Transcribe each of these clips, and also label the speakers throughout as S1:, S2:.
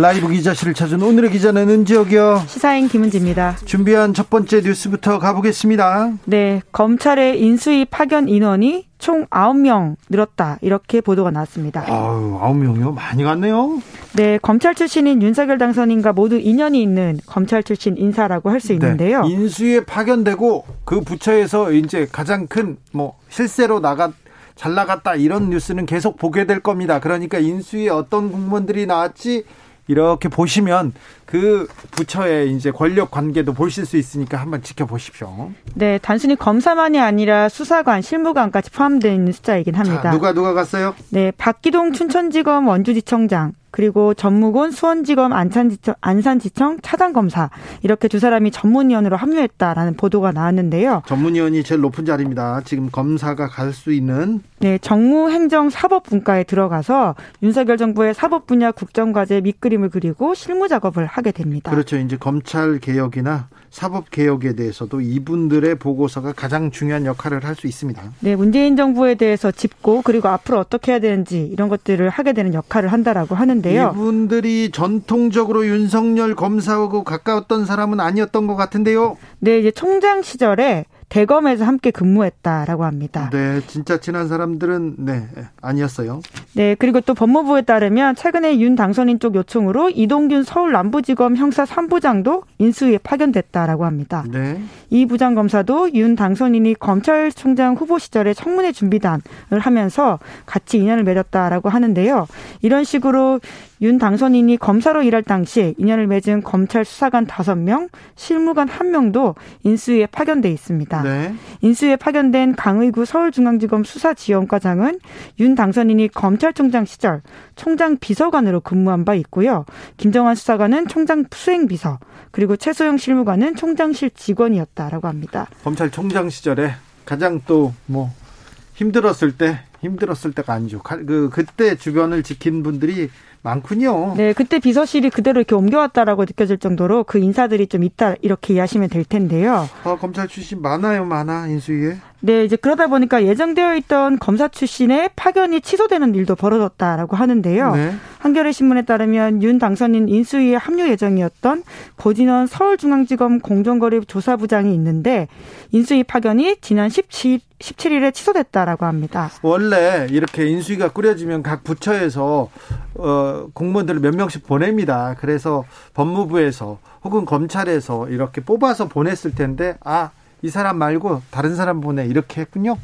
S1: 라이브 기자실을 찾은 오늘의 기자는 은지혁이요.
S2: 시사인 김은지입니다.
S1: 준비한 첫 번째 뉴스부터 가보겠습니다.
S2: 네, 검찰의 인수위 파견 인원이 총 9명 늘었다. 이렇게 보도가 나왔습니다.
S1: 아유, 9명이요? 많이 갔네요.
S2: 네, 검찰 출신인 윤석열 당선인과 모두 인연이 있는 검찰 출신 인사라고 할수 네, 있는데요.
S1: 네, 인수위에 파견되고 그 부처에서 이제 가장 큰 뭐 실세로 나가 잘 나갔다 이런 뉴스는 계속 보게 될 겁니다. 그러니까 인수위에 어떤 공무원들이 나왔지 이렇게 보시면 그 부처의 이제 권력 관계도 보실 수 있으니까 한번 지켜보십시오.
S2: 네, 단순히 검사만이 아니라 수사관, 실무관까지 포함되어 있는 숫자이긴 합니다. 자,
S1: 누가 누가 갔어요?
S2: 네, 박기동 춘천지검 원주지청장, 그리고 전무곤 수원지검 안산지청, 안산지청 차장검사 이렇게 두 사람이 전문위원으로 합류했다라는 보도가 나왔는데요.
S1: 전문위원이 제일 높은 자리입니다. 지금 검사가 갈 수 있는
S2: 네 정무행정사법분과에 들어가서 윤석열 정부의 사법 분야 국정과제 밑그림을 그리고 실무 작업을 하게 됩니다.
S1: 그렇죠. 이제 검찰 개혁이나 사법 개혁에 대해서도 이분들의 보고서가 가장 중요한 역할을 할 수 있습니다.
S2: 네, 문재인 정부에 대해서 짚고 그리고 앞으로 어떻게 해야 되는지 이런 것들을 하게 되는 역할을 한다라고 하는데요.
S1: 이분들이 전통적으로 윤석열 검사하고 가까웠던 사람은 아니었던 것 같은데요.
S2: 네, 이제 총장 시절에 대검에서 함께 근무했다라고 합니다.
S1: 네, 진짜 친한 사람들은 네 아니었어요.
S2: 네, 그리고 또 법무부에 따르면 최근에 윤 당선인 쪽 요청으로 이동균 서울 남부지검 형사 3부장도 인수위에 파견됐다라고 합니다. 네. 이 부장 검사도 윤 당선인이 검찰총장 후보 시절에 청문회 준비단을 하면서 같이 인연을 맺었다라고 하는데요. 이런 식으로 윤 당선인이 검사로 일할 당시 인연을 맺은 검찰 수사관 5명, 실무관 1명도 인수위에 파견돼 있습니다. 네. 인수위에 파견된 강의구 서울중앙지검 수사지원과장은 윤 당선인이 검찰총장 시절 총장 비서관으로 근무한 바 있고요. 김정환 수사관은 총장 수행비서, 그리고 최소영 실무관은 총장실 직원이었다라고 합니다.
S1: 검찰총장 시절에 가장 또 뭐 힘들었을 때 힘들었을 때가 아니죠. 그 그때 주변을 지킨 분들이 많군요.
S2: 네, 그때 비서실이 그대로 이렇게 옮겨왔다라고 느껴질 정도로 그 인사들이 좀 있다 이렇게 이해하시면 될 텐데요.
S1: 아, 검찰 출신 많아요, 많아 인수위에.
S2: 네, 이제 그러다 보니까 예정되어 있던 검사 출신의 파견이 취소되는 일도 벌어졌다라고 하는데요. 네. 한겨레 신문에 따르면 윤 당선인 인수위에 합류 예정이었던 고진원 서울중앙지검 공정거래 조사부장이 있는데 인수위 파견이 지난 17, 17일에 취소됐다라고 합니다.
S1: 원래 이렇게 인수위가 꾸려지면 각 부처에서 어, 공무원들을 몇 명씩 보냅니다. 그래서 법무부에서 혹은 검찰에서 이렇게 뽑아서 보냈을 텐데 아, 이 사람 말고 다른 사람 보내 이렇게 했군요.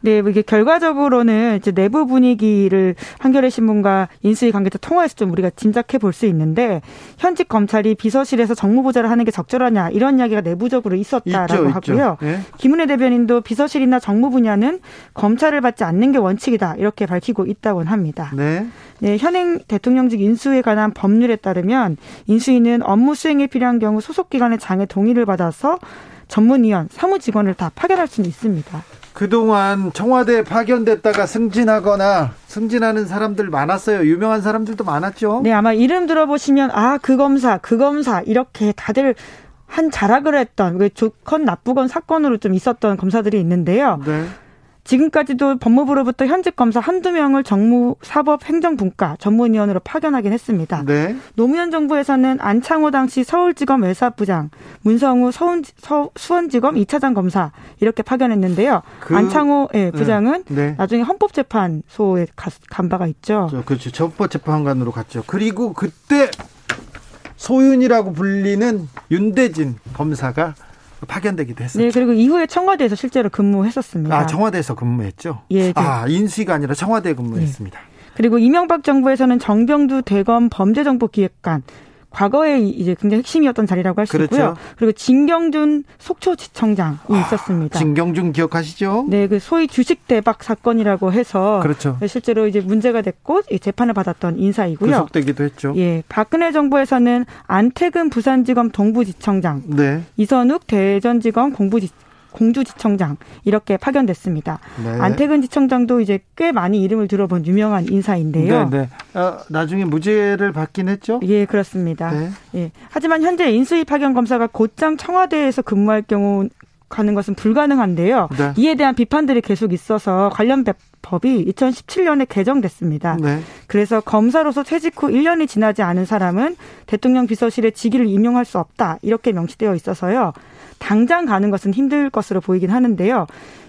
S2: 네, 뭐 이게 결과적으로는 이제 내부 분위기를 한겨레 신문과 인수위 관계자 통화해서 좀 우리가 짐작해 볼 수 있는데 현직 검찰이 비서실에서 정무보좌를 하는 게 적절하냐 이런 이야기가 내부적으로 있었다라고 있죠, 하고요. 있죠. 네. 김은혜 대변인도 비서실이나 정무 분야는 검찰을 받지 않는 게 원칙이다 이렇게 밝히고 있다고 합니다. 네. 네, 현행 대통령직 인수에 관한 법률에 따르면 인수위는 업무 수행에 필요한 경우 소속 기관의 장의 동의를 받아서 전문위원, 사무직원을 다 파견할 수는 있습니다.
S1: 그동안 청와대에 파견됐다가 승진하거나 승진하는 사람들 많았어요. 유명한 사람들도 많았죠.
S2: 네, 아마 이름 들어보시면 아, 그 검사, 그 검사 이렇게 다들 한 자락을 했던 좋건 나쁘건 사건으로 좀 있었던 검사들이 있는데요. 네. 지금까지도 법무부로부터 현직 검사 한두 명을 정무 사법 행정분과 전문위원으로 파견하긴 했습니다. 네. 노무현 정부에서는 안창호 당시 서울지검 외사부장, 문성우 서운, 서, 수원지검 2차장 검사 이렇게 파견했는데요. 그, 안창호 예, 네. 부장은 네. 나중에 헌법재판소에 가, 간 바가 있죠.
S1: 그렇죠. 헌법재판관으로 갔죠. 그리고 그때 소윤이라고 불리는 윤대진 검사가 파견되기도 했었죠.
S2: 네, 그리고 이후에 청와대에서 실제로 근무했었습니다.
S1: 아, 청와대에서 근무했죠? 예. 그 아, 인수위가 아니라 청와대에 근무했습니다. 예.
S2: 그리고 이명박 정부에서는 정병두 대검 범죄정보기획관 과거에 이제 굉장히 핵심이었던 자리라고 할수 있고요. 그렇죠. 그리고 진경준 속초지청장이 아, 있었습니다.
S1: 진경준 기억하시죠?
S2: 네, 그 소위 주식 대박 사건이라고 해서
S1: 그렇죠.
S2: 실제로 이제 문제가 됐고 재판을 받았던 인사이고요.
S1: 구속되기도 했죠.
S2: 예, 박근혜 정부에서는 안태근 부산지검 동부지청장, 네. 이선욱 대전지검 공부지 공주지청장 이렇게 파견됐습니다. 네. 안태근 지청장도 이제 꽤 많이 이름을 들어본 유명한 인사인데요.
S1: 네, 네. 어, 나중에 무죄를 받긴 했죠?
S2: 예, 그렇습니다. 네. 예. 하지만 현재 인수위 파견 검사가 곧장 청와대에서 근무할 경우 가는 것은 불가능한데요. 네. 이에 대한 비판들이 계속 있어서 관련 법이 2017년에 개정됐습니다. 네. 그래서 검사로서 퇴직 후 1년이 지나지 않은 사람은 대통령 비서실의 직위를 임용할 수 없다. 이렇게 명시되어 있어서요. 당장 가는 것은 힘들 것으로 보이긴 하는데요.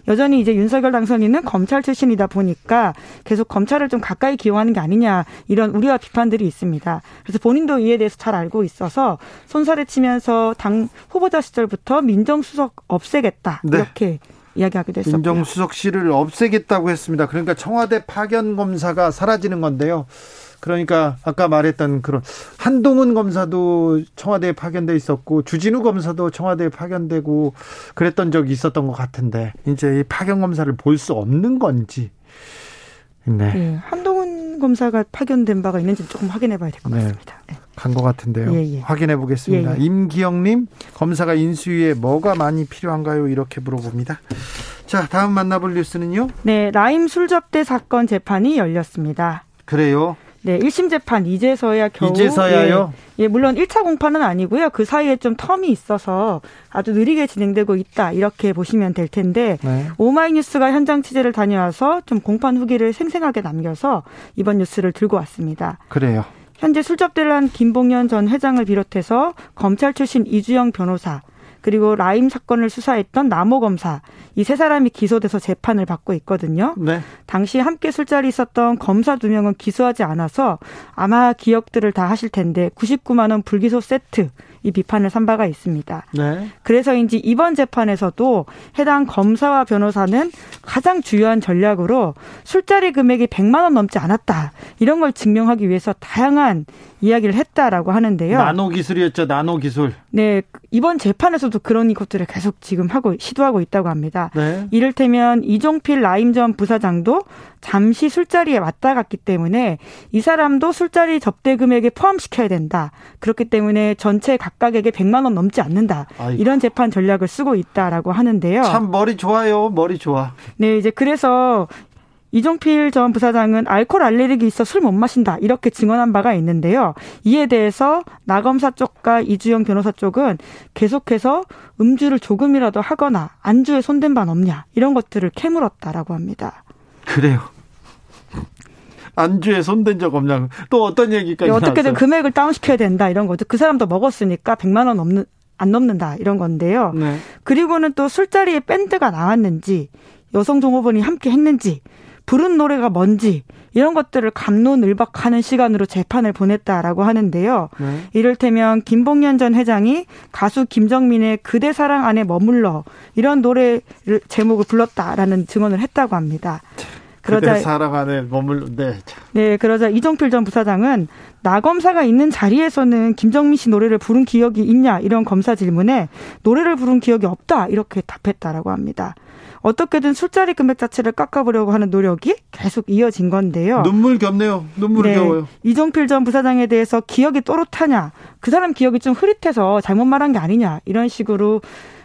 S2: 여전히 이제 윤석열 당선인은 검찰 출신이다 보니까 계속 검찰을 좀 가까이 기용하는 게 아니냐 이런 우려와 비판들이 있습니다. 그래서 본인도 이에 대해서 잘 알고 있어서 손살에 치면서 당 후보자 시절부터 민정수석 없애겠다 네. 이렇게 이야기하기도 했었고요.
S1: 민정수석실을 없애겠다고 했습니다. 그러니까 청와대 파견 검사가 사라지는 건데요. 그러니까 아까 말했던 그런 한동훈 검사도 청와대에 파견돼 있었고 주진우 검사도 청와대에 파견되고 그랬던 적이 있었던 것 같은데 이제 이 파견 검사를 볼 수 없는 건지.
S2: 네. 네. 한동훈 검사가 파견된 바가 있는지 조금 확인해 봐야 될것 네. 같습니다. 네.
S1: 간것 같은데요. 예, 예. 확인해 보겠습니다. 예, 예. 임기영님, 검사가 인수위에 뭐가 많이 필요한가요? 이렇게 물어봅니다. 자, 다음 만나볼 뉴스는요?
S2: 네, 라임 술접대 사건 재판이 열렸습니다.
S1: 그래요?
S2: 네, 1심 재판 이제서야 겨우
S1: 이제서야요?
S2: 예, 예, 물론 1차 공판은 아니고요. 그 사이에 좀 텀이 있어서 아주 느리게 진행되고 있다. 이렇게 보시면 될 텐데 네. 오마이뉴스가 현장 취재를 다녀와서 좀 공판 후기를 생생하게 남겨서 이번 뉴스를 들고 왔습니다.
S1: 그래요.
S2: 현재 술접대를 한 김봉현 전 회장을 비롯해서 검찰 출신 이주영 변호사 그리고 라임 사건을 수사했던 남호 검사 이 세 사람이 기소돼서 재판을 받고 있거든요. 네. 당시 함께 술자리 있었던 검사 두 명은 기소하지 않아서 아마 기억들을 다 하실 텐데 99만 원 불기소 세트 이 비판을 산 바가 있습니다. 네. 그래서인지 이번 재판에서도 해당 검사와 변호사는 가장 주요한 전략으로 술자리 금액이 100만 원 넘지 않았다. 이런 걸 증명하기 위해서 다양한 이야기를 했다라고 하는데요.
S1: 나노 기술이었죠. 나노 기술.
S2: 네. 이번 재판에서도 그런 것들을 계속 지금 하고 시도하고 있다고 합니다. 네. 이를테면 이종필 라임 전 부사장도 잠시 술자리에 왔다 갔기 때문에 이 사람도 술자리 접대 금액에 포함시켜야 된다. 그렇기 때문에 전체 각 각에게 100만 원 넘지 않는다. 아이고. 이런 재판 전략을 쓰고 있다라고 하는데요.
S1: 참 머리 좋아요. 머리 좋아.
S2: 네, 이제 그래서 이종필 전 부사장은 알코올 알레르기 있어 술 못 마신다 이렇게 증언한 바가 있는데요. 이에 대해서 나 검사 쪽과 이주영 변호사 쪽은 계속해서 음주를 조금이라도 하거나 안주에 손댄 바 없냐 이런 것들을 캐물었다라고 합니다.
S1: 그래요. 안주에 손댄 적 없냐. 또 어떤 얘기까지
S2: 네, 어떻게든 나왔어요? 금액을 다운시켜야 된다 이런 거죠. 그 사람도 먹었으니까 100만 원 없는 안 넘는다 이런 건데요. 네. 그리고는 또 술자리에 밴드가 나왔는지 여성 종업원이 함께 했는지 부른 노래가 뭔지 이런 것들을 감론을박하는 시간으로 재판을 보냈다라고 하는데요. 네. 이를테면 김봉년 전 회장이 가수 김정민의 그대 사랑 안에 머물러 이런 노래를 제목을 불렀다라는 증언을 했다고 합니다.
S1: 그러자 안에 머물러 네.
S2: 네, 그러자 이종필 전 부사장은 나 검사가 있는 자리에서는 김정민 씨 노래를 부른 기억이 있냐 이런 검사 질문에 노래를 부른 기억이 없다 이렇게 답했다라고 합니다. 어떻게든 술자리 금액 자체를 깎아보려고 하는 노력이 계속 이어진 건데요.
S1: 눈물 겹네요. 눈물이 네. 겨워요.
S2: 이종필 전 부사장에 대해서 기억이 또렷하냐, 그 사람 기억이 좀 흐릿해서 잘못 말한 게 아니냐 이런 식으로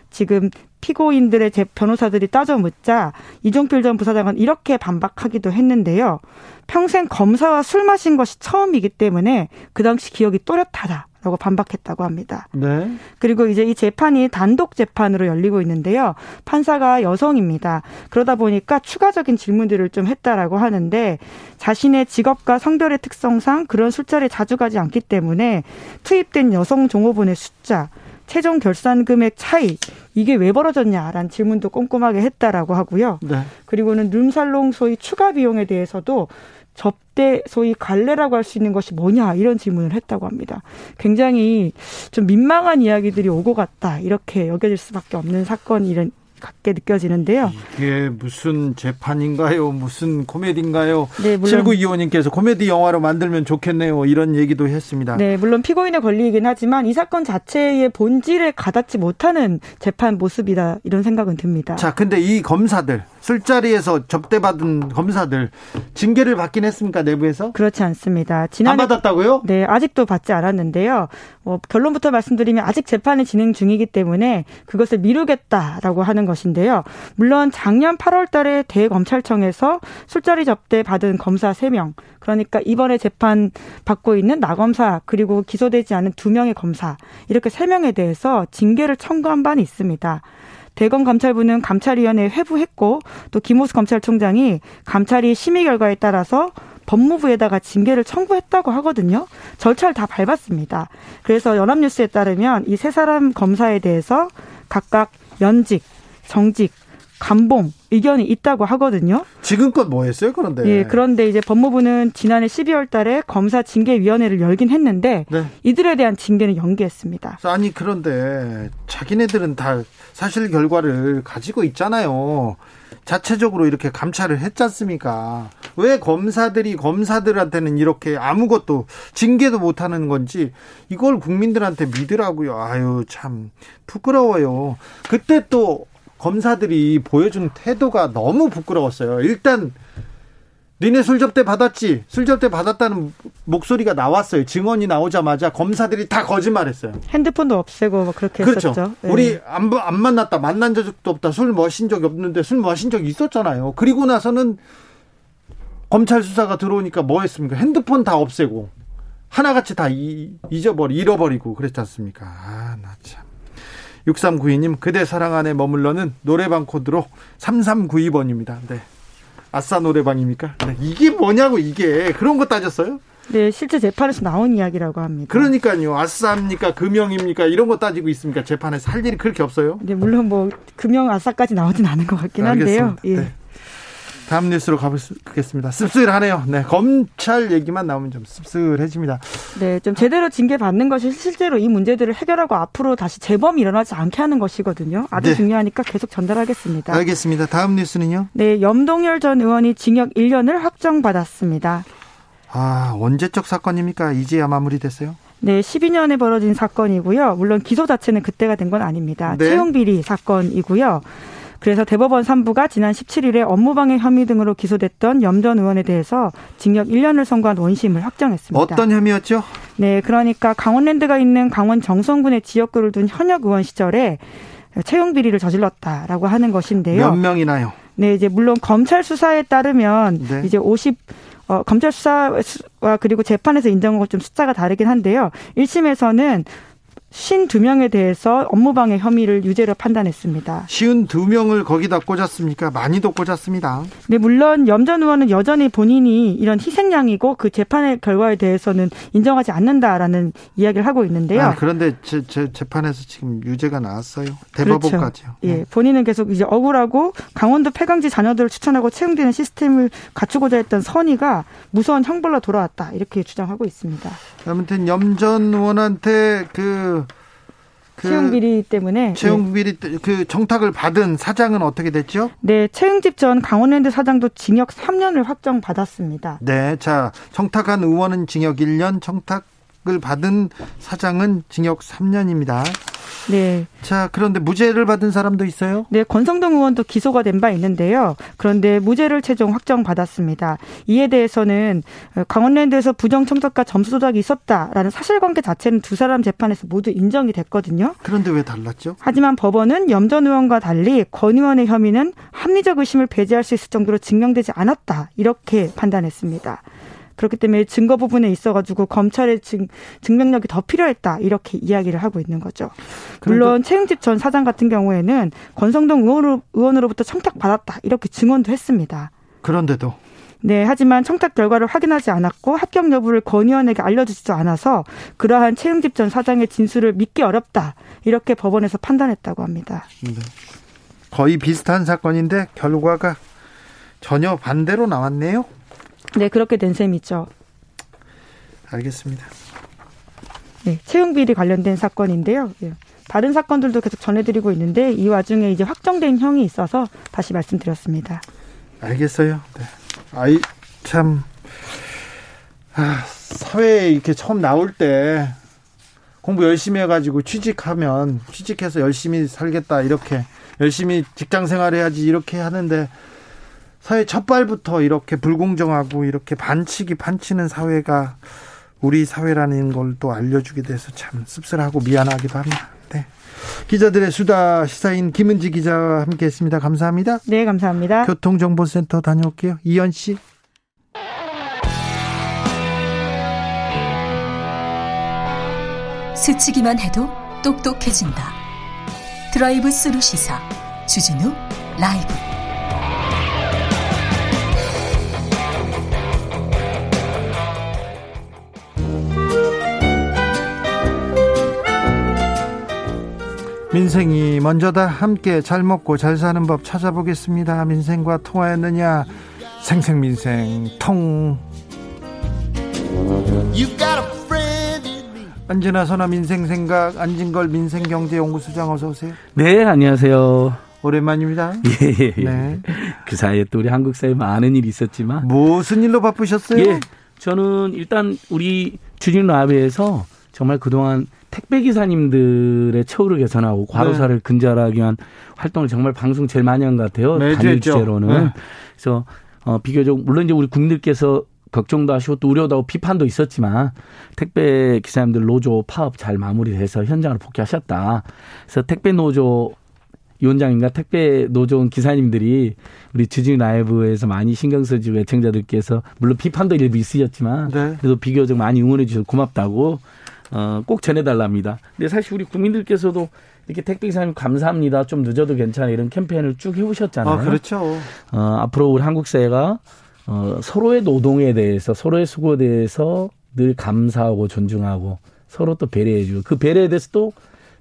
S2: 지금 피고인들의 제 변호사들이 따져 묻자 이종필 전 부사장은 이렇게 반박하기도 했는데요. 평생 검사와 술 마신 것이 처음이기 때문에 그 당시 기억이 또렷하다. 라고 반박했다고 합니다. 네. 그리고 이제 이 재판이 단독 재판으로 열리고 있는데요. 판사가 여성입니다. 그러다 보니까 추가적인 질문들을 좀 했다라고 하는데 자신의 직업과 성별의 특성상 그런 술자리에 자주 가지 않기 때문에 투입된 여성 종업원의 숫자, 최종 결산 금액 차이 이게 왜 벌어졌냐라는 질문도 꼼꼼하게 했다라고 하고요. 네. 그리고는 룸살롱 소위 추가 비용에 대해서도 접대 소위 갈래라고 할 수 있는 것이 뭐냐 이런 질문을 했다고 합니다. 굉장히 좀 민망한 이야기들이 오고 갔다 이렇게 여겨질 수밖에 없는 사건이 같게 느껴지는데요.
S1: 이게 무슨 재판인가요? 무슨 코미디인가요? 네, 물론 7925님께서 코미디 영화로 만들면 좋겠네요. 이런 얘기도 했습니다.
S2: 네, 물론 피고인의 권리이긴 하지만 이 사건 자체의 본질에 가닿지 못하는 재판 모습이다 이런 생각은 듭니다.
S1: 자, 근데 이 검사들 술자리에서 접대받은 검사들 징계를 받긴 했습니까 내부에서?
S2: 그렇지 않습니다.
S1: 지난해 안 받았다고요?
S2: 네, 아직도 받지 않았는데요. 뭐 결론부터 말씀드리면 아직 재판이 진행 중이기 때문에 그것을 미루겠다라고 하는 것인데요. 물론 작년 8월 달에 대검찰청에서 술자리 접대 받은 검사 3명, 그러니까 이번에 재판 받고 있는 나 검사 그리고 기소되지 않은 2명의 검사 이렇게 3명에 대해서 징계를 청구한 바는 있습니다. 대검 감찰부는 감찰위원회에 회부했고 또 김호수 검찰총장이 감찰이 심의 결과에 따라서 법무부에다가 징계를 청구했다고 하거든요. 절차를 다 밟았습니다. 그래서 연합뉴스에 따르면 이 세 사람 검사에 대해서 각각 연직, 정직, 감봉 의견이 있다고 하거든요.
S1: 지금껏 뭐 했어요, 그런데?
S2: 예, 그런데 이제 법무부는 지난해 12월 달에 검사 징계위원회를 열긴 했는데 네. 이들에 대한 징계는 연기했습니다.
S1: 아니, 그런데 자기네들은 다 사실 결과를 가지고 있잖아요. 자체적으로 이렇게 감찰을 했지 않습니까? 왜 검사들이 검사들한테는 이렇게 아무것도 징계도 못 하는 건지 이걸 국민들한테 믿으라고요. 아유, 참 부끄러워요. 그때 또 검사들이 보여준 태도가 너무 부끄러웠어요. 일단 니네 술접대 받았지? 술접대 받았다는 목소리가 나왔어요. 증언이 나오자마자 검사들이 다 거짓말했어요.
S2: 핸드폰도 없애고 뭐 그렇게
S1: 그렇죠.
S2: 했었죠.
S1: 네. 우리 안, 안 만났다, 만난 적도 없다, 술 마신 적이 없는데 술 마신 적이 있었잖아요. 그리고 나서는 검찰 수사가 들어오니까 뭐 했습니까? 핸드폰 다 없애고 하나같이 다 잊어버리, 잃어버리고 그랬지 않습니까? 아. 6392님, 그대 사랑 안에 머물러는 노래방 코드로 3392번입니다. 네. 아싸 노래방입니까? 네. 이게 뭐냐고, 이게. 그런 거 따졌어요?
S2: 네, 실제 재판에서 나온 이야기라고 합니다.
S1: 그러니까요. 아싸입니까? 금형입니까? 이런 거 따지고 있습니까? 재판에서 할 일이 그렇게 없어요?
S2: 네, 물론 뭐, 금형 아싸까지 나오진 않은 것 같긴 한데요. 예. 네.
S1: 다음 뉴스로 가보겠습니다. 씁쓸하네요. 네, 검찰 얘기만 나오면 좀 씁쓸해집니다.
S2: 네, 좀 제대로 징계 받는 것이 실제로 이 문제들을 해결하고 앞으로 다시 재범이 일어나지 않게 하는 것이거든요. 아주 네. 중요하니까 계속 전달하겠습니다.
S1: 알겠습니다. 다음 뉴스는요?
S2: 네, 염동열 전 의원이 징역 1년을 확정받았습니다.
S1: 아, 언제적 사건입니까? 이제야 마무리됐어요?
S2: 네, 12년에 벌어진 사건이고요. 물론 기소 자체는 그때가 된 건 아닙니다. 네. 채용 비리 사건이고요. 그래서 대법원 3부가 지난 17일에 업무방해 혐의 등으로 기소됐던 염전 의원에 대해서 징역 1년을 선고한 원심을 확정했습니다.
S1: 어떤 혐의였죠?
S2: 네, 그러니까 강원랜드가 있는 강원 정선군의 지역구를 둔 현역 의원 시절에 채용 비리를 저질렀다라고 하는 것인데요.
S1: 몇 명이나요?
S2: 네, 이제 물론 검찰 수사에 따르면 네. 이제 50 어, 검찰 수사와 그리고 재판에서 인정한 것 좀 숫자가 다르긴 한데요. 1심에서는 쉰두 명에 대해서 업무방해 혐의를 유죄로 판단했습니다.
S1: 쉬운 두 명을 거기다 꽂았습니까? 많이도 꽂았습니다.
S2: 네, 물론 염전 의원은 여전히 본인이 이런 희생양이고 그 재판의 결과에 대해서는 인정하지 않는다라는 이야기를 하고 있는데요. 아,
S1: 그런데 제, 제 재판에서 지금 유죄가 나왔어요. 대법원까지요.
S2: 그렇죠. 예, 네. 본인은 계속 이제 억울하고 강원도 폐광지 자녀들을 추천하고 채용되는 시스템을 갖추고자 했던 선의가 무서운 형벌로 돌아왔다 이렇게 주장하고 있습니다.
S1: 아무튼 염전 의원한테 그
S2: 그 채용 비리 때문에
S1: 채용 네. 비리 그 정탁을 받은 사장은 어떻게 됐죠?
S2: 네, 최영집 전 강원랜드 사장도 징역 3년을 확정 받았습니다.
S1: 네, 자 청탁한 의원은 징역 1년, 청탁을 받은 사장은 징역 3년입니다.
S2: 네.
S1: 자, 그런데 무죄를 받은 사람도 있어요?
S2: 네, 권성동 의원도 기소가 된 바 있는데요. 그런데 무죄를 최종 확정받았습니다. 이에 대해서는 강원랜드에서 부정 첨삭과 점수 조작이 있었다라는 사실관계 자체는 두 사람 재판에서 모두 인정이 됐거든요.
S1: 그런데 왜 달랐죠?
S2: 하지만 법원은 염전 의원과 달리 권 의원의 혐의는 합리적 의심을 배제할 수 있을 정도로 증명되지 않았다. 이렇게 판단했습니다. 그렇기 때문에 증거 부분에 있어가지고 검찰의 증, 증명력이 더 필요했다 이렇게 이야기를 하고 있는 거죠. 물론 최영집 전 사장 같은 경우에는 권성동 의원으로, 의원으로부터 청탁 받았다 이렇게 증언도 했습니다.
S1: 그런데도
S2: 네, 하지만 청탁 결과를 확인하지 않았고 합격 여부를 권 의원에게 알려주지도 않아서 그러한 최영집 전 사장의 진술을 믿기 어렵다 이렇게 법원에서 판단했다고 합니다. 네.
S1: 거의 비슷한 사건인데 결과가 전혀 반대로 나왔네요.
S2: 네, 그렇게 된 셈이죠.
S1: 알겠습니다.
S2: 네, 채용 비리 관련된 사건인데요. 예. 다른 사건들도 계속 전해드리고 있는데 이 와중에 이제 확정된 형이 있어서 다시 말씀드렸습니다.
S1: 알겠어요. 네. 아이 참 아, 사회에 이렇게 처음 나올 때 공부 열심히 해가지고 취직하면 취직해서 열심히 살겠다 이렇게 열심히 직장 생활해야지 이렇게 하는데 사회 첫 발부터 이렇게 불공정하고 이렇게 반치기 반치는 사회가 우리 사회라는 걸 또 알려주게 돼서 참 씁쓸하고 미안하기도 합니다. 네. 기자들의 수다 시사인 김은지 기자와 함께 했습니다. 감사합니다.
S2: 네, 감사합니다.
S1: 교통정보센터 다녀올게요. 이현 씨.
S3: 스치기만 해도 똑똑해진다. 드라이브 스루 시사 주진우 라이브.
S1: 민생이 먼저다 함께 잘 먹고 잘 사는 법 찾아보겠습니다. 민생과 통하였느냐 생생민생 통 안진아 선화 민생생각 안진걸 민생경제연구소장 어서 오세요.
S4: 네 안녕하세요.
S1: 오랜만입니다.
S4: 예, 예, 예. 네. 그 사이에 또 우리 한국 사회에 많은 일이 있었지만
S1: 무슨 일로 바쁘셨어요?
S4: 예, 저는 일단 우리 주진 라비에서 정말 그동안 택배 기사님들의 처우를 개선하고 과로사를 네. 근절하기 위한 활동을 정말 방송 제일 많이 한 것 같아요. 네, 단일 주제로는. 네. 그래서 어 비교적 물론 이제 우리 국민들께서 걱정도 하시고 또 우려도 하고 비판도 있었지만 택배 기사님들 노조 파업 잘 마무리돼서 현장을 복귀하셨다. 그래서 택배 노조 위원장인가 택배 노조 기사님들이 우리 주진 라이브에서 많이 신경 써주고 애청자들께서 물론 비판도 일부 있으셨지만 네. 그래도 비교적 많이 응원해 주셔서 고맙다고 어, 꼭 전해달랍니다. 근데 사실 우리 국민들께서도 이렇게 택배 기사님 감사합니다. 좀 늦어도 괜찮아 이런 캠페인을 쭉 해오셨잖아요.
S1: 아, 그렇죠.
S4: 어, 앞으로 우리 한국 사회가 어, 서로의 노동에 대해서 서로의 수고에 대해서 늘 감사하고 존중하고 서로 또 배려해주고 그 배려에 대해서 또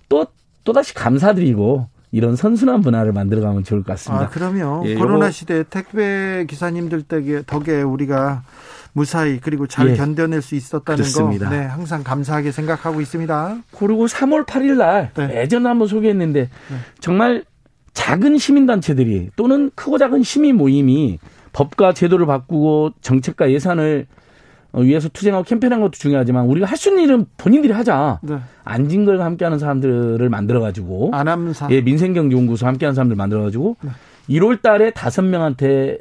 S4: 또 또다시 감사드리고 이런 선순환 문화를 만들어가면 좋을 것 같습니다.
S1: 아, 그럼요. 예, 코로나 시대 택배 기사님들 덕에, 덕에 우리가 무사히 그리고 잘 예. 견뎌낼 수 있었다는 그렇습니다. 거 네, 항상 감사하게 생각하고 있습니다.
S4: 그리고 3월 8일 날 네. 예전에 한번 소개했는데 네. 정말 작은 시민단체들이 또는 크고 작은 시민 모임이 법과 제도를 바꾸고 정책과 예산을 어, 위해서 투쟁하고 캠페인한 것도 중요하지만 우리가 할 수 있는 일은 본인들이 하자. 네. 안진걸과 함께하는 사람들을 만들어가지고
S1: 아남사
S4: 예 민생경제연구소 함께하는 사람들 만들어가지고 네. 1월달에 다섯 명한테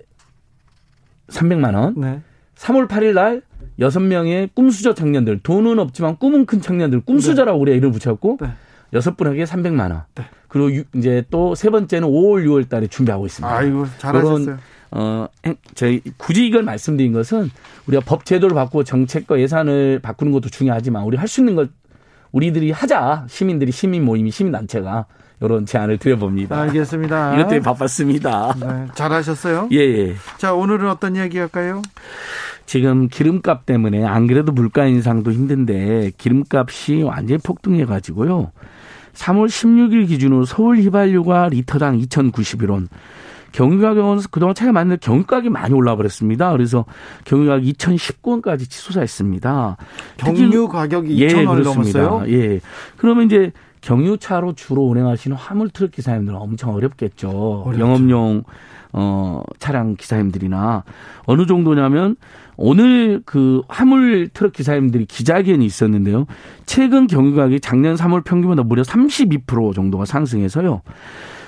S4: 300만 원. 네. 3월 8일 날 여섯 명의 꿈수저 청년들 돈은 없지만 꿈은 큰 청년들 꿈수저라고 우리가 이름 붙였고 네. 여섯 분에게 300만 원. 네. 그리고 이제 또 세 번째는 5월 6월 달에 준비하고 있습니다.
S1: 아이고 잘하셨어요.
S4: 어, 저희 굳이 이걸 말씀드린 것은 우리가 법 제도를 바꾸고 정책과 예산을 바꾸는 것도 중요하지만 우리 할 수 있는 걸 우리들이 하자. 시민들이 시민 모임이 시민 단체가 이런 제안을 드려봅니다.
S1: 알겠습니다.
S4: 이럴 때 바빴습니다.
S1: 네, 잘하셨어요.
S4: 예, 예.
S1: 자, 오늘은 어떤 이야기 할까요?
S4: 지금 기름값 때문에 안 그래도 물가 인상도 힘든데 기름값이 완전히 폭등해 가지고요. 3월 16일 기준으로 서울 휘발유가 리터당 2,091원, 경유 가격은 그동안 차이가 많은데 경유 가격이 많이 올라 버렸습니다. 그래서 경유 가격 2,019원까지 치솟아 있습니다.
S1: 경유 가격이 2,000원을 예, 넘었어요?
S4: 예. 그러면 이제 경유차로 주로 운행하시는 화물 트럭 기사님들은 엄청 어렵겠죠. 어렵죠. 영업용 어 차량 기사님들이나 어느 정도냐면 오늘 그 화물 트럭 기사님들이 기자회견이 있었는데요. 최근 경유 가격이 작년 3월 평균보다 무려 32% 정도가 상승해서요.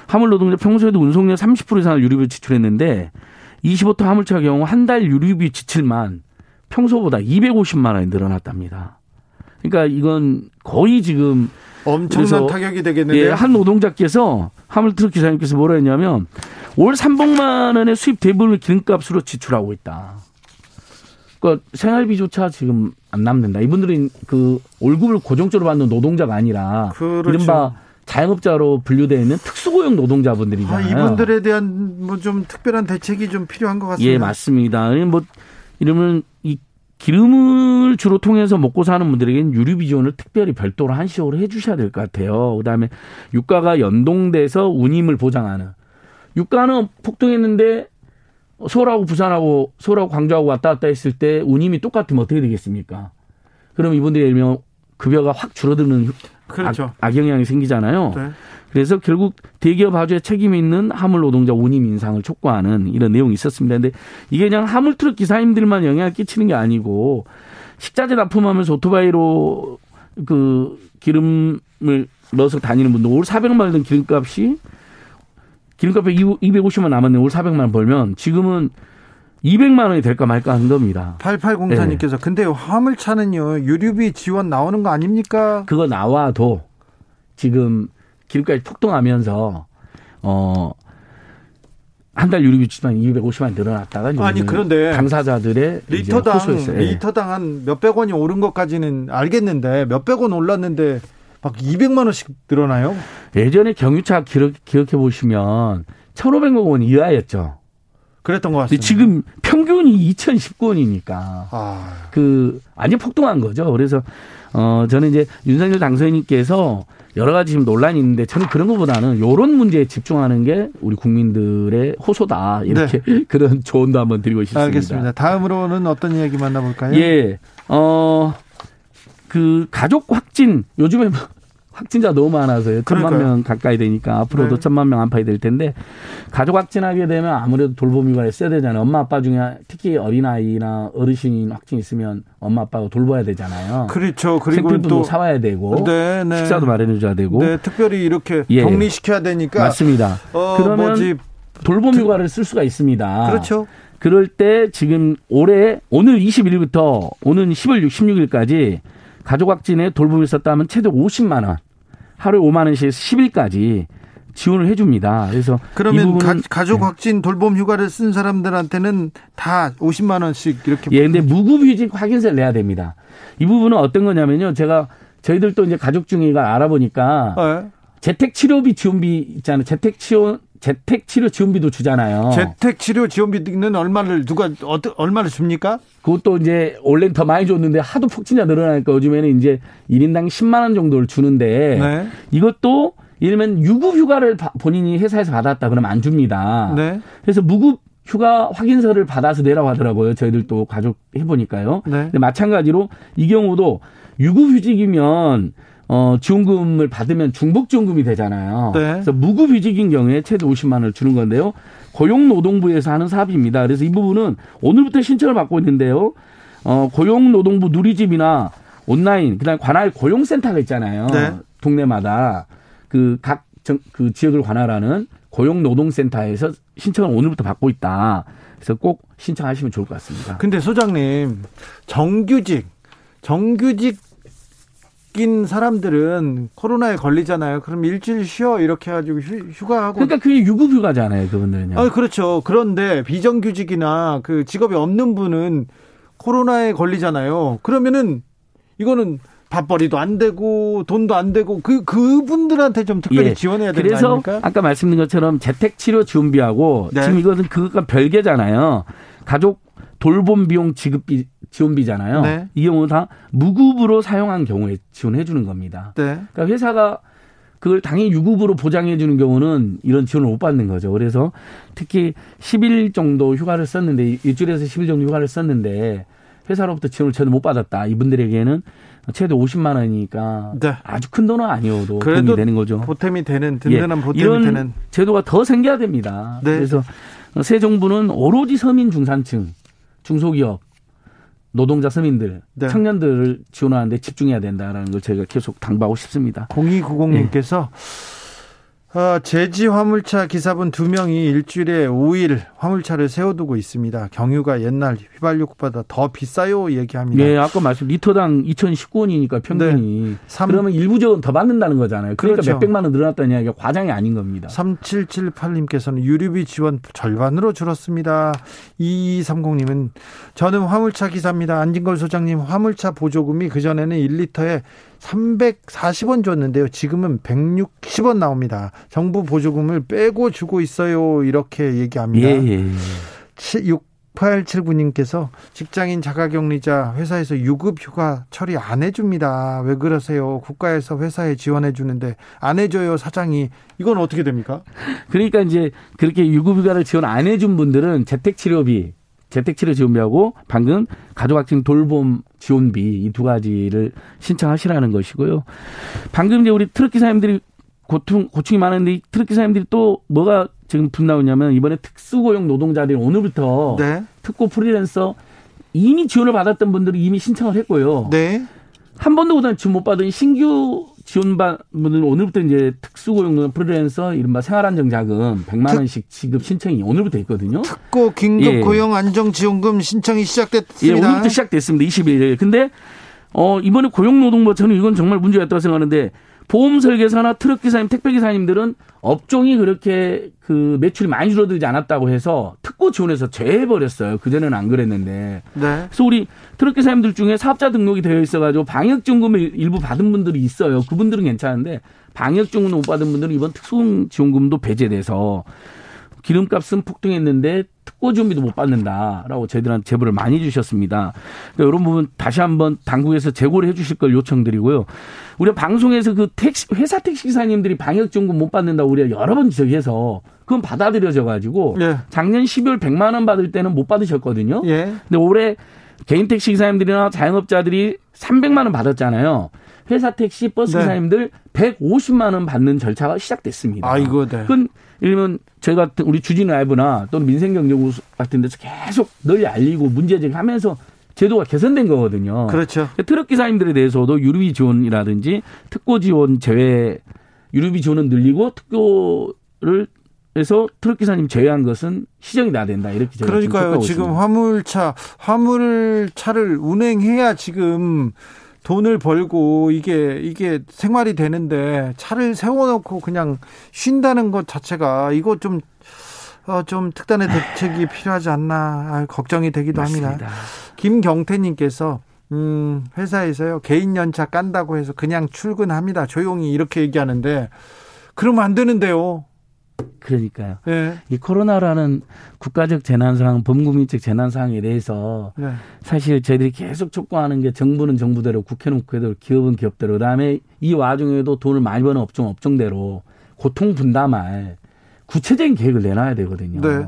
S4: 화물 노동자 평소에도 운송료 30% 이상을 유류비 지출했는데 25톤 화물차 경우 한 달 유류비 지출만 평소보다 250만 원이 늘어났답니다. 그러니까 이건 거의 지금
S1: 엄청난 타격이 되겠는데요.
S4: 예, 한 노동자께서 화물 트럭 기사님께서 뭐라 했냐면 올 300만 원의 수입 대부분을 기름값으로 지출하고 있다. 그러니까 생활비조차 지금 안 남는다. 이분들은 그 월급을 고정적으로 받는 노동자가 아니라 그렇죠. 이른바 자영업자로 분류되어 있는 특수고용 노동자분들이잖아요.
S1: 아, 이분들에 대한 뭐 좀 특별한 대책이 좀 필요한 것 같습니다.
S4: 예, 맞습니다. 뭐 이러면 이 기름을 주로 통해서 먹고 사는 분들에게는 유류 비전을 특별히 별도로 한시적으로 해주셔야 될 것 같아요. 그다음에 유가가 연동돼서 운임을 보장하는 유가는 폭등했는데 서울하고 부산하고 서울하고 광주하고 왔다 갔다 했을 때 운임이 똑같으면 어떻게 되겠습니까? 그럼 이분들이 예를 들면 급여가 확 줄어드는 그렇죠. 악, 악영향이 생기잖아요. 네. 그래서 결국 대기업 하주에 책임 있는 화물 노동자 운임 인상을 촉구하는 이런 내용이 있었습니다. 근데 이게 그냥 화물 트럭 기사님들만 영향을 끼치는 게 아니고 식자재 납품하면서 오토바이로 그 기름을 넣어서 다니는 분들 올 400만 원든 기름값이 기름값에 250만 남았네. 올 400만 원 벌면 지금은 200만 원이 될까 말까 한 겁니다.
S1: 8804님께서 네. 근데 화물차는요. 유류비 지원 나오는 거 아닙니까?
S4: 그거 나와도 지금 기름값이 폭등하면서 어 한 달 유류비 지만 250만 늘어났다가
S1: 아니 그런데
S4: 당사자들의
S1: 리터당 리터당 한 몇백 원이 오른 것까지는 알겠는데 몇백 원 올랐는데 막 200만 원씩 늘어나요?
S4: 예전에 경유차 기록, 기억해 보시면 1,500만 원 이하였죠.
S1: 그랬던 것 같습니다.
S4: 지금 평균이 2,019원이니까 아. 그 완전 폭등한 거죠. 그래서 어 저는 이제 윤석열 당선인께서 여러 가지 지금 논란이 있는데 저는 그런 것보다는 이런 문제에 집중하는 게 우리 국민들의 호소다 이렇게 네. 그런 조언도 한번 드리고 싶습니다.
S1: 알겠습니다. 다음으로는 어떤 이야기 만나볼까요?
S4: 예, 어. 그 가족 확진 요즘에 뭐 확진자 너무 많아서요. 천만 명 가까이 되니까 앞으로도 네. 천만 명 안팎이 될 텐데 가족 확진하게 되면 아무래도 돌봄이가 있어야 되잖아요. 엄마 아빠 중에 특히 어린 아이나 어르신 확진 있으면 엄마 아빠가 돌봐야 되잖아요.
S1: 그렇죠.
S4: 그리고 생필품도 사와야 되고 네, 네. 식사도 마련해 줘야 되고
S1: 네, 특별히 이렇게 예. 격리시켜야 되니까
S4: 맞습니다. 어, 그러면 뭐지. 돌봄 휴가를 쓸 수가 있습니다.
S1: 그렇죠.
S4: 그럴 때 지금 올해 오늘 21일부터 오는 10월 16일까지 가족 확진에 돌봄이 있었다면 최대 50만 원, 하루에 5만 원씩 10일까지 지원을 해줍니다. 그래서
S1: 그러면 가, 족 확진 돌봄 휴가를 쓴 사람들한테는 다 50만 원씩 이렇게
S4: 예, 근데 무급휴직 확인서를 내야 됩니다. 이 부분은 어떤 거냐면요, 제가 저희들도 이제 가족 중에가 알아보니까 네. 재택 치료비 지원비 있잖아요. 재택 치료 재택 치료 지원비도 주잖아요.
S1: 재택 치료 지원비는 얼마를 누가 어떤 얼마를 줍니까?
S4: 그것도 이제 원래는 더 많이 줬는데 하도 폭진자 늘어나니까 요즘에는 이제 1인당 10만 원 정도를 주는데 네. 이것도 예를 들면 유급 휴가를 본인이 회사에서 받았다 그러면 안 줍니다. 네. 그래서 무급 휴가 확인서를 받아서 내라고 하더라고요. 저희들도 가족 해보니까요. 네. 근데 마찬가지로 이 경우도 유급 휴직이면 어, 지원금을 받으면 중복 지원금이 되잖아요. 네. 그래서 무급휴직인 경우에 최대 50만 원을 주는 건데요. 고용노동부에서 하는 사업입니다. 그래서 이 부분은 오늘부터 신청을 받고 있는데요. 어, 고용노동부 누리집이나 온라인, 그 다음에 관할 고용센터가 있잖아요. 네. 동네마다 그각 그 지역을 관할하는 고용노동센터에서 신청을 오늘부터 받고 있다. 그래서 꼭 신청하시면 좋을 것 같습니다.
S1: 근데 소장님, 정규직, 정규직 낀 사람들은 코로나에 걸리잖아요. 그럼 일주일 쉬어 이렇게 해가지고 휴 가하고.
S4: 그러니까 그게 유급휴가잖아요. 그분들은요.
S1: 아 그렇죠. 그런데 비정규직이나 그 직업이 없는 분은 코로나에 걸리잖아요. 그러면은 이거는 밥벌이도 안 되고 돈도 안 되고 그 그분들한테 좀 특별히 예. 지원해야 되는
S4: 그래서
S1: 아닙니까?
S4: 아까 말씀드린 것처럼 재택 치료 준비하고 네. 지금 이것은 그것과 별개잖아요. 가족 돌봄 비용 지급비 지원비잖아요. 네. 이 경우 다 무급으로 사용한 경우에 지원해 주는 겁니다. 네. 그러니까 회사가 그걸 당연히 유급으로 보장해 주는 경우는 이런 지원을 못 받는 거죠. 그래서 특히 10일 정도 휴가를 썼는데 일주일에서 10일 정도 휴가를 썼는데 회사로부터 지원을 전혀 못 받았다. 이분들에게는 최대 50만 원이니까 네. 아주 큰 돈은 아니어도 도움이 되는 거죠.
S1: 보탬이 되는 든든한 예. 보탬이
S4: 이런
S1: 되는
S4: 제도가 더 생겨야 됩니다. 네. 그래서 새 정부는 오로지 서민 중산층, 중소기업 노동자 서민들, 네. 청년들을 지원하는데 집중해야 된다라는 걸 저희가 계속 당부하고 싶습니다.
S1: 0290님께서 예. 어, 제지 화물차 기사분 두 명이 일주일에 5일 화물차를 세워두고 있습니다. 경유가 옛날 휘발유보다 더 비싸요 얘기합니다.
S4: 네, 아까 말씀 리터당 2,019원이니까 평균이. 네. 3, 그러면 일부적으로 더 받는다는 거잖아요. 그러니까 그렇죠. 몇백만 원 늘어났다는 이야기가 과장이 아닌 겁니다.
S1: 3778님께서는 유류비 지원 절반으로 줄었습니다. 2230님은 저는 화물차 기사입니다. 안진걸 소장님 화물차 보조금이 그전에는 1리터에 340원 줬는데요. 지금은 160원 나옵니다. 정부 보조금을 빼고 주고 있어요. 이렇게 얘기합니다. 예, 예. 6879님께서 직장인 자가격리자 회사에서 유급 휴가 처리 안 해줍니다. 왜 그러세요? 국가에서 회사에 지원해 주는데 안 해줘요, 사장이. 이건 어떻게 됩니까?
S4: 그러니까 이제 그렇게 유급 휴가를 지원 안 해준 분들은 재택 치료비 재택치료 지원비하고 방금 가족학생 돌봄 지원비 이 두 가지를 신청하시라는 것이고요. 방금 이제 우리 트럭 기사님들이 고통 고충이 많은데 이 트럭 기사님들이 또 뭐가 지금 분나오냐면 이번에 특수고용 노동자들이 오늘부터 네. 특고 프리랜서 이미 지원을 받았던 분들이 이미 신청을 했고요. 네. 한 번도 그다음 지원 못 받은 신규 지원받는 오늘부터 이제 특수고용 프리랜서 이른바 생활안정자금 100만 원씩 지급 신청이 오늘부터 있거든요.
S1: 특고 긴급 예. 고용 안정지원금 신청이 시작됐습니다. 예,
S4: 오늘부터 시작됐습니다. 21일. 근데 어 이번에 고용노동부 저는 이건 정말 문제가 있다고 생각하는데 보험 설계사나 트럭 기사님, 택배 기사님들은 업종이 그렇게 그 매출이 많이 줄어들지 않았다고 해서 특고 지원해서 제해 버렸어요. 그전에는 안 그랬는데. 네. 그래서 우리 트럭 기사님들 중에 사업자 등록이 되어 있어가지고 방역 지원금을 일부 받은 분들이 있어요. 그분들은 괜찮은데 방역 지원금 못 받은 분들은 이번 특수 지원금도 배제돼서 기름값은 폭등했는데 특고 지원비도 못 받는다라고 저희들한테 제보를 많이 주셨습니다. 그러니까 이런 부분 다시 한번 당국에서 재고를 해주실 걸 요청드리고요. 우리가 방송에서 그 택시 회사 택시 기사님들이 방역 지원금 못 받는다 고 우리가 여러 번 지적해서 그건 받아들여져 가지고 예. 작년 12월 100만 원 받을 때는 못 받으셨거든요. 예. 근데 올해 개인 택시 기사님들이나 자영업자들이 300만 원 받았잖아요. 회사 택시 버스 네. 기사님들 150만 원 받는 절차가 시작됐습니다.
S1: 아이고, 네.
S4: 그건 이러면 저희가 우리 주진 라이브나 또는 민생경제부 같은 데서 계속 널리 알리고 문제 제기하면서 제도가 개선된 거거든요.
S1: 그렇죠.
S4: 트럭 기사님들에 대해서도 유류비 지원이라든지 특고 지원 제외 유류비 지원은 늘리고 특고를 해서 트럭 기사님 제외한 것은 시정이 나야 된다 이렇게
S1: 제가 그러니까요. 지금 있습니다. 화물차 화물차를 운행해야 지금 돈을 벌고 이게 이게 생활이 되는데 차를 세워놓고 그냥 쉰다는 것 자체가 이거 좀 어, 좀 특단의 대책이 필요하지 않나 아, 걱정이 되기도 맞습니다. 합니다. 김경태님께서 음, 회사에서요 개인 연차 깐다고 해서 그냥 출근합니다. 조용히 이렇게 얘기하는데 그러면 안 되는데요.
S4: 그러니까요. 네. 이 코로나라는 국가적 재난 상황, 범국민적 재난 상황에 대해서 네. 사실 저희들이 계속 촉구하는 게 정부는 정부대로, 국회는 국회대로, 기업은 기업대로, 그다음에 이 와중에도 돈을 많이 버는 업종 업종대로 고통 분담할 구체적인 계획을 내놔야 되거든요. 네.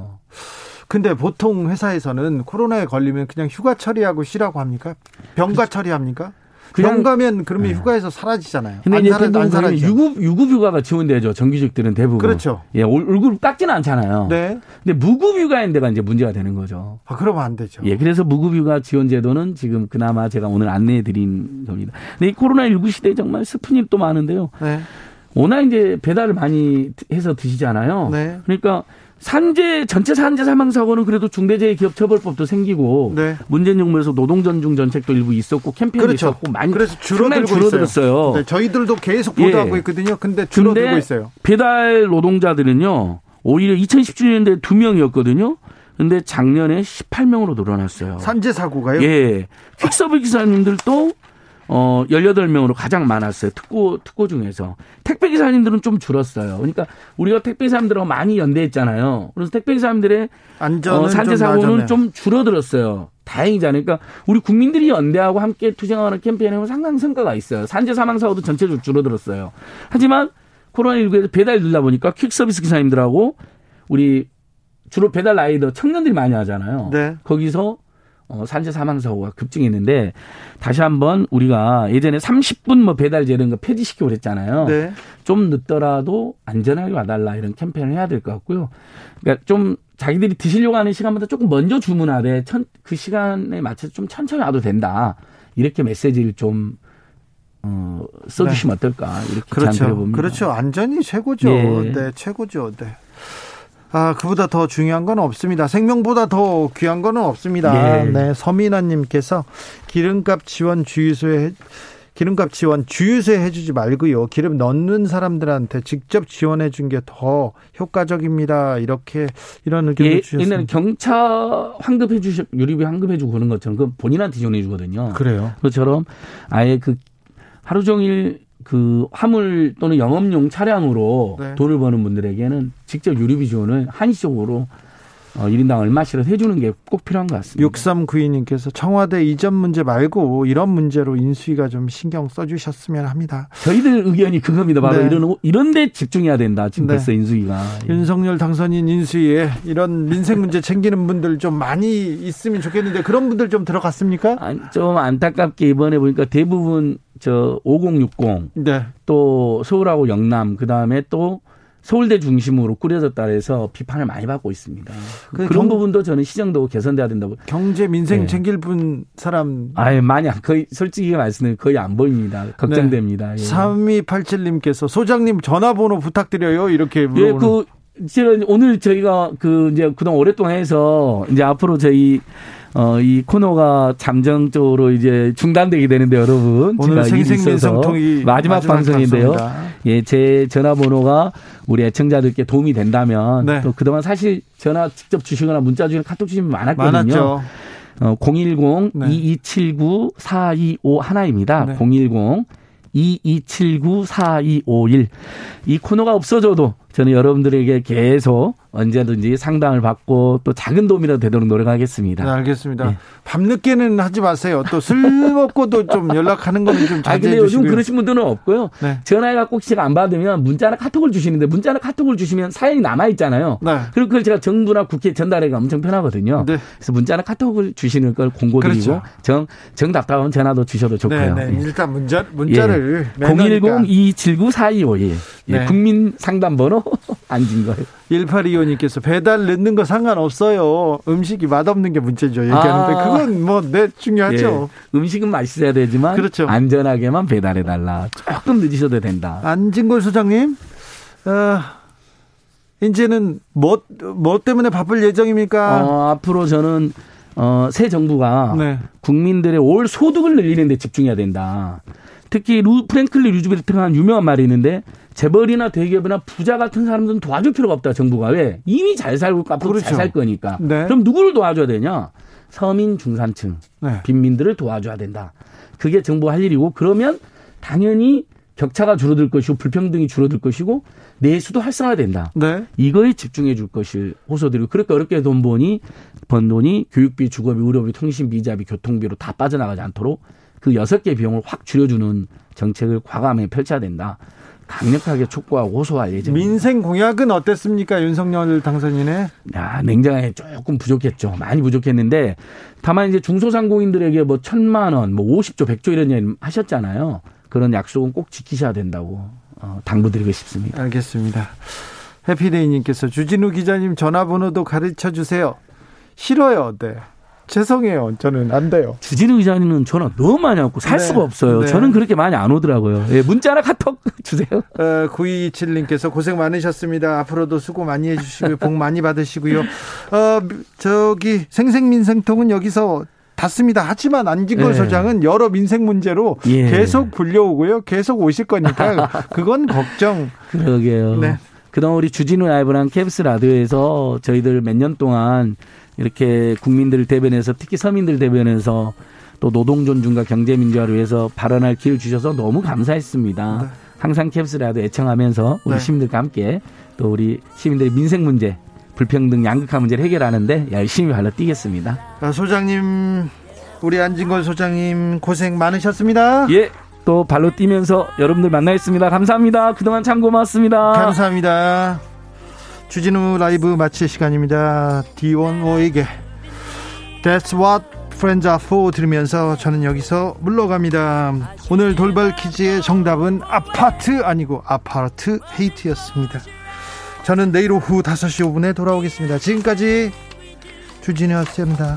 S1: 근데 보통 회사에서는 코로나에 걸리면 그냥 휴가 처리하고 쉬라고 합니까? 병가 처리합니까? 병 가면 그러면 네. 휴가에서 사라지잖아요.
S4: 근데 안, 사라, 안 사라지죠. 유급 유급 휴가가 지원되죠. 정규직들은 대부분.
S1: 그렇죠.
S4: 예, 얼굴 닦지는 않잖아요. 네. 근데 무급 휴가인 데가 이제 문제가 되는 거죠.
S1: 아, 그러면 안 되죠.
S4: 예, 그래서 무급 휴가 지원 제도는 지금 그나마 제가 오늘 안내해 드린 겁니다. 근데 이 코로나 19 시대에 정말 슬픈 일도 많은데요. 네. 워낙 이제 배달을 많이 해서 드시잖아요. 네. 그러니까 산재 전체 산재 사망 사고는 그래도 중대재해기업처벌법도 생기고 네. 문재인 정부에서 노동전중 정책도 일부 있었고 캠페인도 그렇죠. 있었고 많이
S1: 그래서 줄어들고 줄어들었어요. 네, 저희들도 계속 보도하고 예. 있거든요. 근데 줄어들고 있어요.
S4: 배달 노동자들은요. 오히려 2017년도에 2명이었거든요. 근데 작년에 18명으로 늘어났어요.
S1: 산재 사고가요?
S4: 예. 퀵서브 기사님들도 어, 18명으로 가장 많았어요. 특고, 특고 중에서. 택배 기사님들은 좀 줄었어요. 그러니까 우리가 택배 기사님들하고 많이 연대했잖아요. 그래서 택배 기사님들의 어, 산재 사고는 좀, 좀, 줄어들었어요. 다행이잖아요. 그러니까 우리 국민들이 연대하고 함께 투쟁하는 캠페인에 상당히 성과가 있어요. 산재 사망 사고도 전체적으로 줄어들었어요. 하지만 코로나19에서 배달 늘다 보니까 퀵 서비스 기사님들하고 우리 주로 배달 라이더 청년들이 많이 하잖아요. 네. 거기서 어, 산재 사망 사고가 급증했는데 다시 한번 우리가 예전에 30분 뭐 배달제 이런 거 폐지시키고 그랬잖아요. 네. 좀 늦더라도 안전하게 와달라 이런 캠페인을 해야 될 것 같고요. 그러니까 좀 자기들이 드시려고 하는 시간보다 조금 먼저 주문하되 천, 그 시간에 맞춰서 좀 천천히 와도 된다. 이렇게 메시지를 좀 어, 써주시면 네. 어떨까 이렇게
S1: 그렇죠.
S4: 제안드려봅니다.
S1: 그렇죠. 안전이 최고죠. 네, 네 최고죠. 네. 아, 그보다 더 중요한 건 없습니다. 생명보다 더 귀한 거는 없습니다. 예. 네, 서민아님께서 기름값 지원 주유소에 기름값 지원 주유소에 해주지 말고요. 기름 넣는 사람들한테 직접 지원해 준 게 더 효과적입니다. 이렇게 이런 의견을 예, 주셨습니다.
S4: 옛날에 경차 환급해 주셨 유류비 환급해 주고 그런 것처럼 그 본인한테 지원해 주거든요.
S1: 그래요.
S4: 그처럼 아예 그 하루 종일 그 화물 또는 영업용 차량으로 네. 돈을 버는 분들에게는 직접 유류비 지원을 한시적으로 어, 1인당 얼마씩을 해주는 게 꼭 필요한 것 같습니다.
S1: 6392님께서 청와대 이전 문제 말고 이런 문제로 인수위가 좀 신경 써주셨으면 합니다.
S4: 저희들 의견이 그겁니다. 바로 네. 이런, 이런 데 집중해야 된다. 지금 네. 벌써 인수위가.
S1: 예. 윤석열 당선인 인수위에 이런 민생 문제 챙기는 분들 좀 많이 있으면 좋겠는데 그런 분들 좀 들어갔습니까?
S4: 좀 안타깝게 이번에 보니까 대부분 저 5060, 네. 또 서울하고 영남, 그 다음에 또 서울대 중심으로 꾸려졌다 해서 비판을 많이 받고 있습니다. 그 그런 경, 부분도 저는 시정도 개선돼야 된다고.
S1: 경제 민생 네. 챙길 분 사람.
S4: 아예 많이 거의 솔직히 말씀드리면 거의 안 보입니다. 걱정됩니다. 네.
S1: 예. 3287님께서 소장님 전화번호 부탁드려요. 이렇게 물어보는. 예, 그
S4: 제가 오늘 저희가 그 이제 그동안 오랫동안 해서 이제 앞으로 저희 어, 이 코너가 잠정적으로 이제 중단되게 되는데 여러분.
S1: 오늘 생생민성통이
S4: 마지막, 마지막 방송인데요. 예, 제 전화번호가 우리 애청자들께 도움이 된다면 네. 또 그동안 사실 전화 직접 주시거나 문자 주시거나 카톡 주시면 많았거든요. 많았죠. 어, 010-2279-4251입니다. 네. 010 2279-4251. 이 코너가 없어져도 저는 여러분들에게 계속 언제든지 상담을 받고 또 작은 도움이라도 되도록 노력하겠습니다.
S1: 네, 알겠습니다. 네. 밤늦게는 하지 마세요. 또술 먹고도 좀 연락하는 거는 좀 자제해 아, 근데 요즘
S4: 그러신 분들은 없고요. 네. 전화가 꼭 제가 안 받으면 문자나 카톡을 주시는데 문자나 카톡을 주시면 사연이 남아 있잖아요. 네. 그리고 그걸 제가 정부나 국회에 전달하기가 엄청 편하거든요. 네. 그래서 문자나 카톡을 주시는 걸 공고드리고 그렇죠. 정 정답다운 전화도 주셔도 좋고요.
S1: 네, 네. 일단 문자 문자를
S4: 예. 010-279-4251 예. 국민 상담 번호 안진 거예요.
S1: 1825님께서 배달 늦는 거 상관없어요. 음식이 맛없는 게 문제죠. 얘기하는데 아. 그건 뭐 네, 중요하죠.
S4: 예. 음식은 맛있어야 되지만 그렇죠. 안전하게만 배달해 달라. 조금 늦으셔도 된다.
S1: 안진골 소장님. 어, 이제는 뭐, 뭐 때문에 바쁠 예정입니까?
S4: 어, 앞으로 저는 어, 새 정부가 네. 국민들의 올 소득을 늘리는 데 집중해야 된다. 특히 루, 프랭클리 루즈벨트가 한 유명한 말이 있는데 재벌이나 대기업이나 부자 같은 사람들은 도와줄 필요가 없다 정부가 왜 이미 잘 살고 앞으로 그렇죠. 잘살 거니까 네. 그럼 누구를 도와줘야 되냐 서민 중산층 네. 빈민들을 도와줘야 된다 그게 정부가 할 일이고 그러면 당연히 격차가 줄어들 것이고 불평등이 줄어들 것이고 내수도 활성화된다. 네. 이거에 집중해 줄 것을 호소드리고 그렇게 어렵게 돈 버니 번 돈이 교육비, 주거비, 의료비, 통신비, 이자비, 교통비로 다 빠져나가지 않도록 그 여섯 개 비용을 확 줄여주는 정책을 과감하게 펼쳐야 된다. 강력하게 촉구하고 호소할 예정.
S1: 민생 공약은 어땠습니까, 윤석열 당선인의?
S4: 야, 냉정하게 조금 부족했죠. 많이 부족했는데 다만 이제 중소상공인들에게 뭐 천만 원, 뭐 50조, 100조 이런 얘기 하셨잖아요. 그런 약속은 꼭 지키셔야 된다고 어, 당부드리고 싶습니다.
S1: 알겠습니다. 해피데이님께서 주진우 기자님 전화번호도 가르쳐 주세요. 싫어요. 네. 죄송해요. 저는 안 돼요.
S4: 주진우 기자님은 전화 너무 많이 왔고 살 네. 수가 없어요. 네. 저는 그렇게 많이 안 오더라고요. 예, 문자나 카톡 주세요.
S1: 어, 9227님께서 고생 많으셨습니다. 앞으로도 수고 많이 해주시고요. 복 많이 받으시고요. 어, 저기 생생민생통은 여기서 닿습니다. 하지만 안진걸 네. 소장은 여러 민생 문제로 예. 계속 불려오고요. 계속 오실 거니까 그건 걱정.
S4: 그러게요. 네. 그동안 우리 주진우 라이브랑 캡스 라디오에서 저희들 몇 년 동안 이렇게 국민들을 대변해서 특히 서민들 대변해서 또 노동 존중과 경제 민주화를 위해서 발언할 기회를 주셔서 너무 감사했습니다. 네. 항상 캡스라도 애청하면서 우리 네. 시민들과 함께 또 우리 시민들의 민생 문제, 불평등, 양극화 문제를 해결하는데 열심히 발로 뛰겠습니다.
S1: 아, 소장님, 우리 안진걸 소장님 고생 많으셨습니다.
S4: 예. 또 발로 뛰면서 여러분들 만나겠습니다. 감사합니다. 그동안 참 고맙습니다.
S1: 감사합니다. 주진우 라이브 마칠 시간입니다. D1O에게 That's what friends are for 들으면서 저는 여기서 물러갑니다. 오늘 돌발 퀴즈의 정답은 아파트 아니고 아파트 헤이트였습니다. 저는 내일 오후 5시 5분에 돌아오겠습니다. 지금까지 주진우였습니다.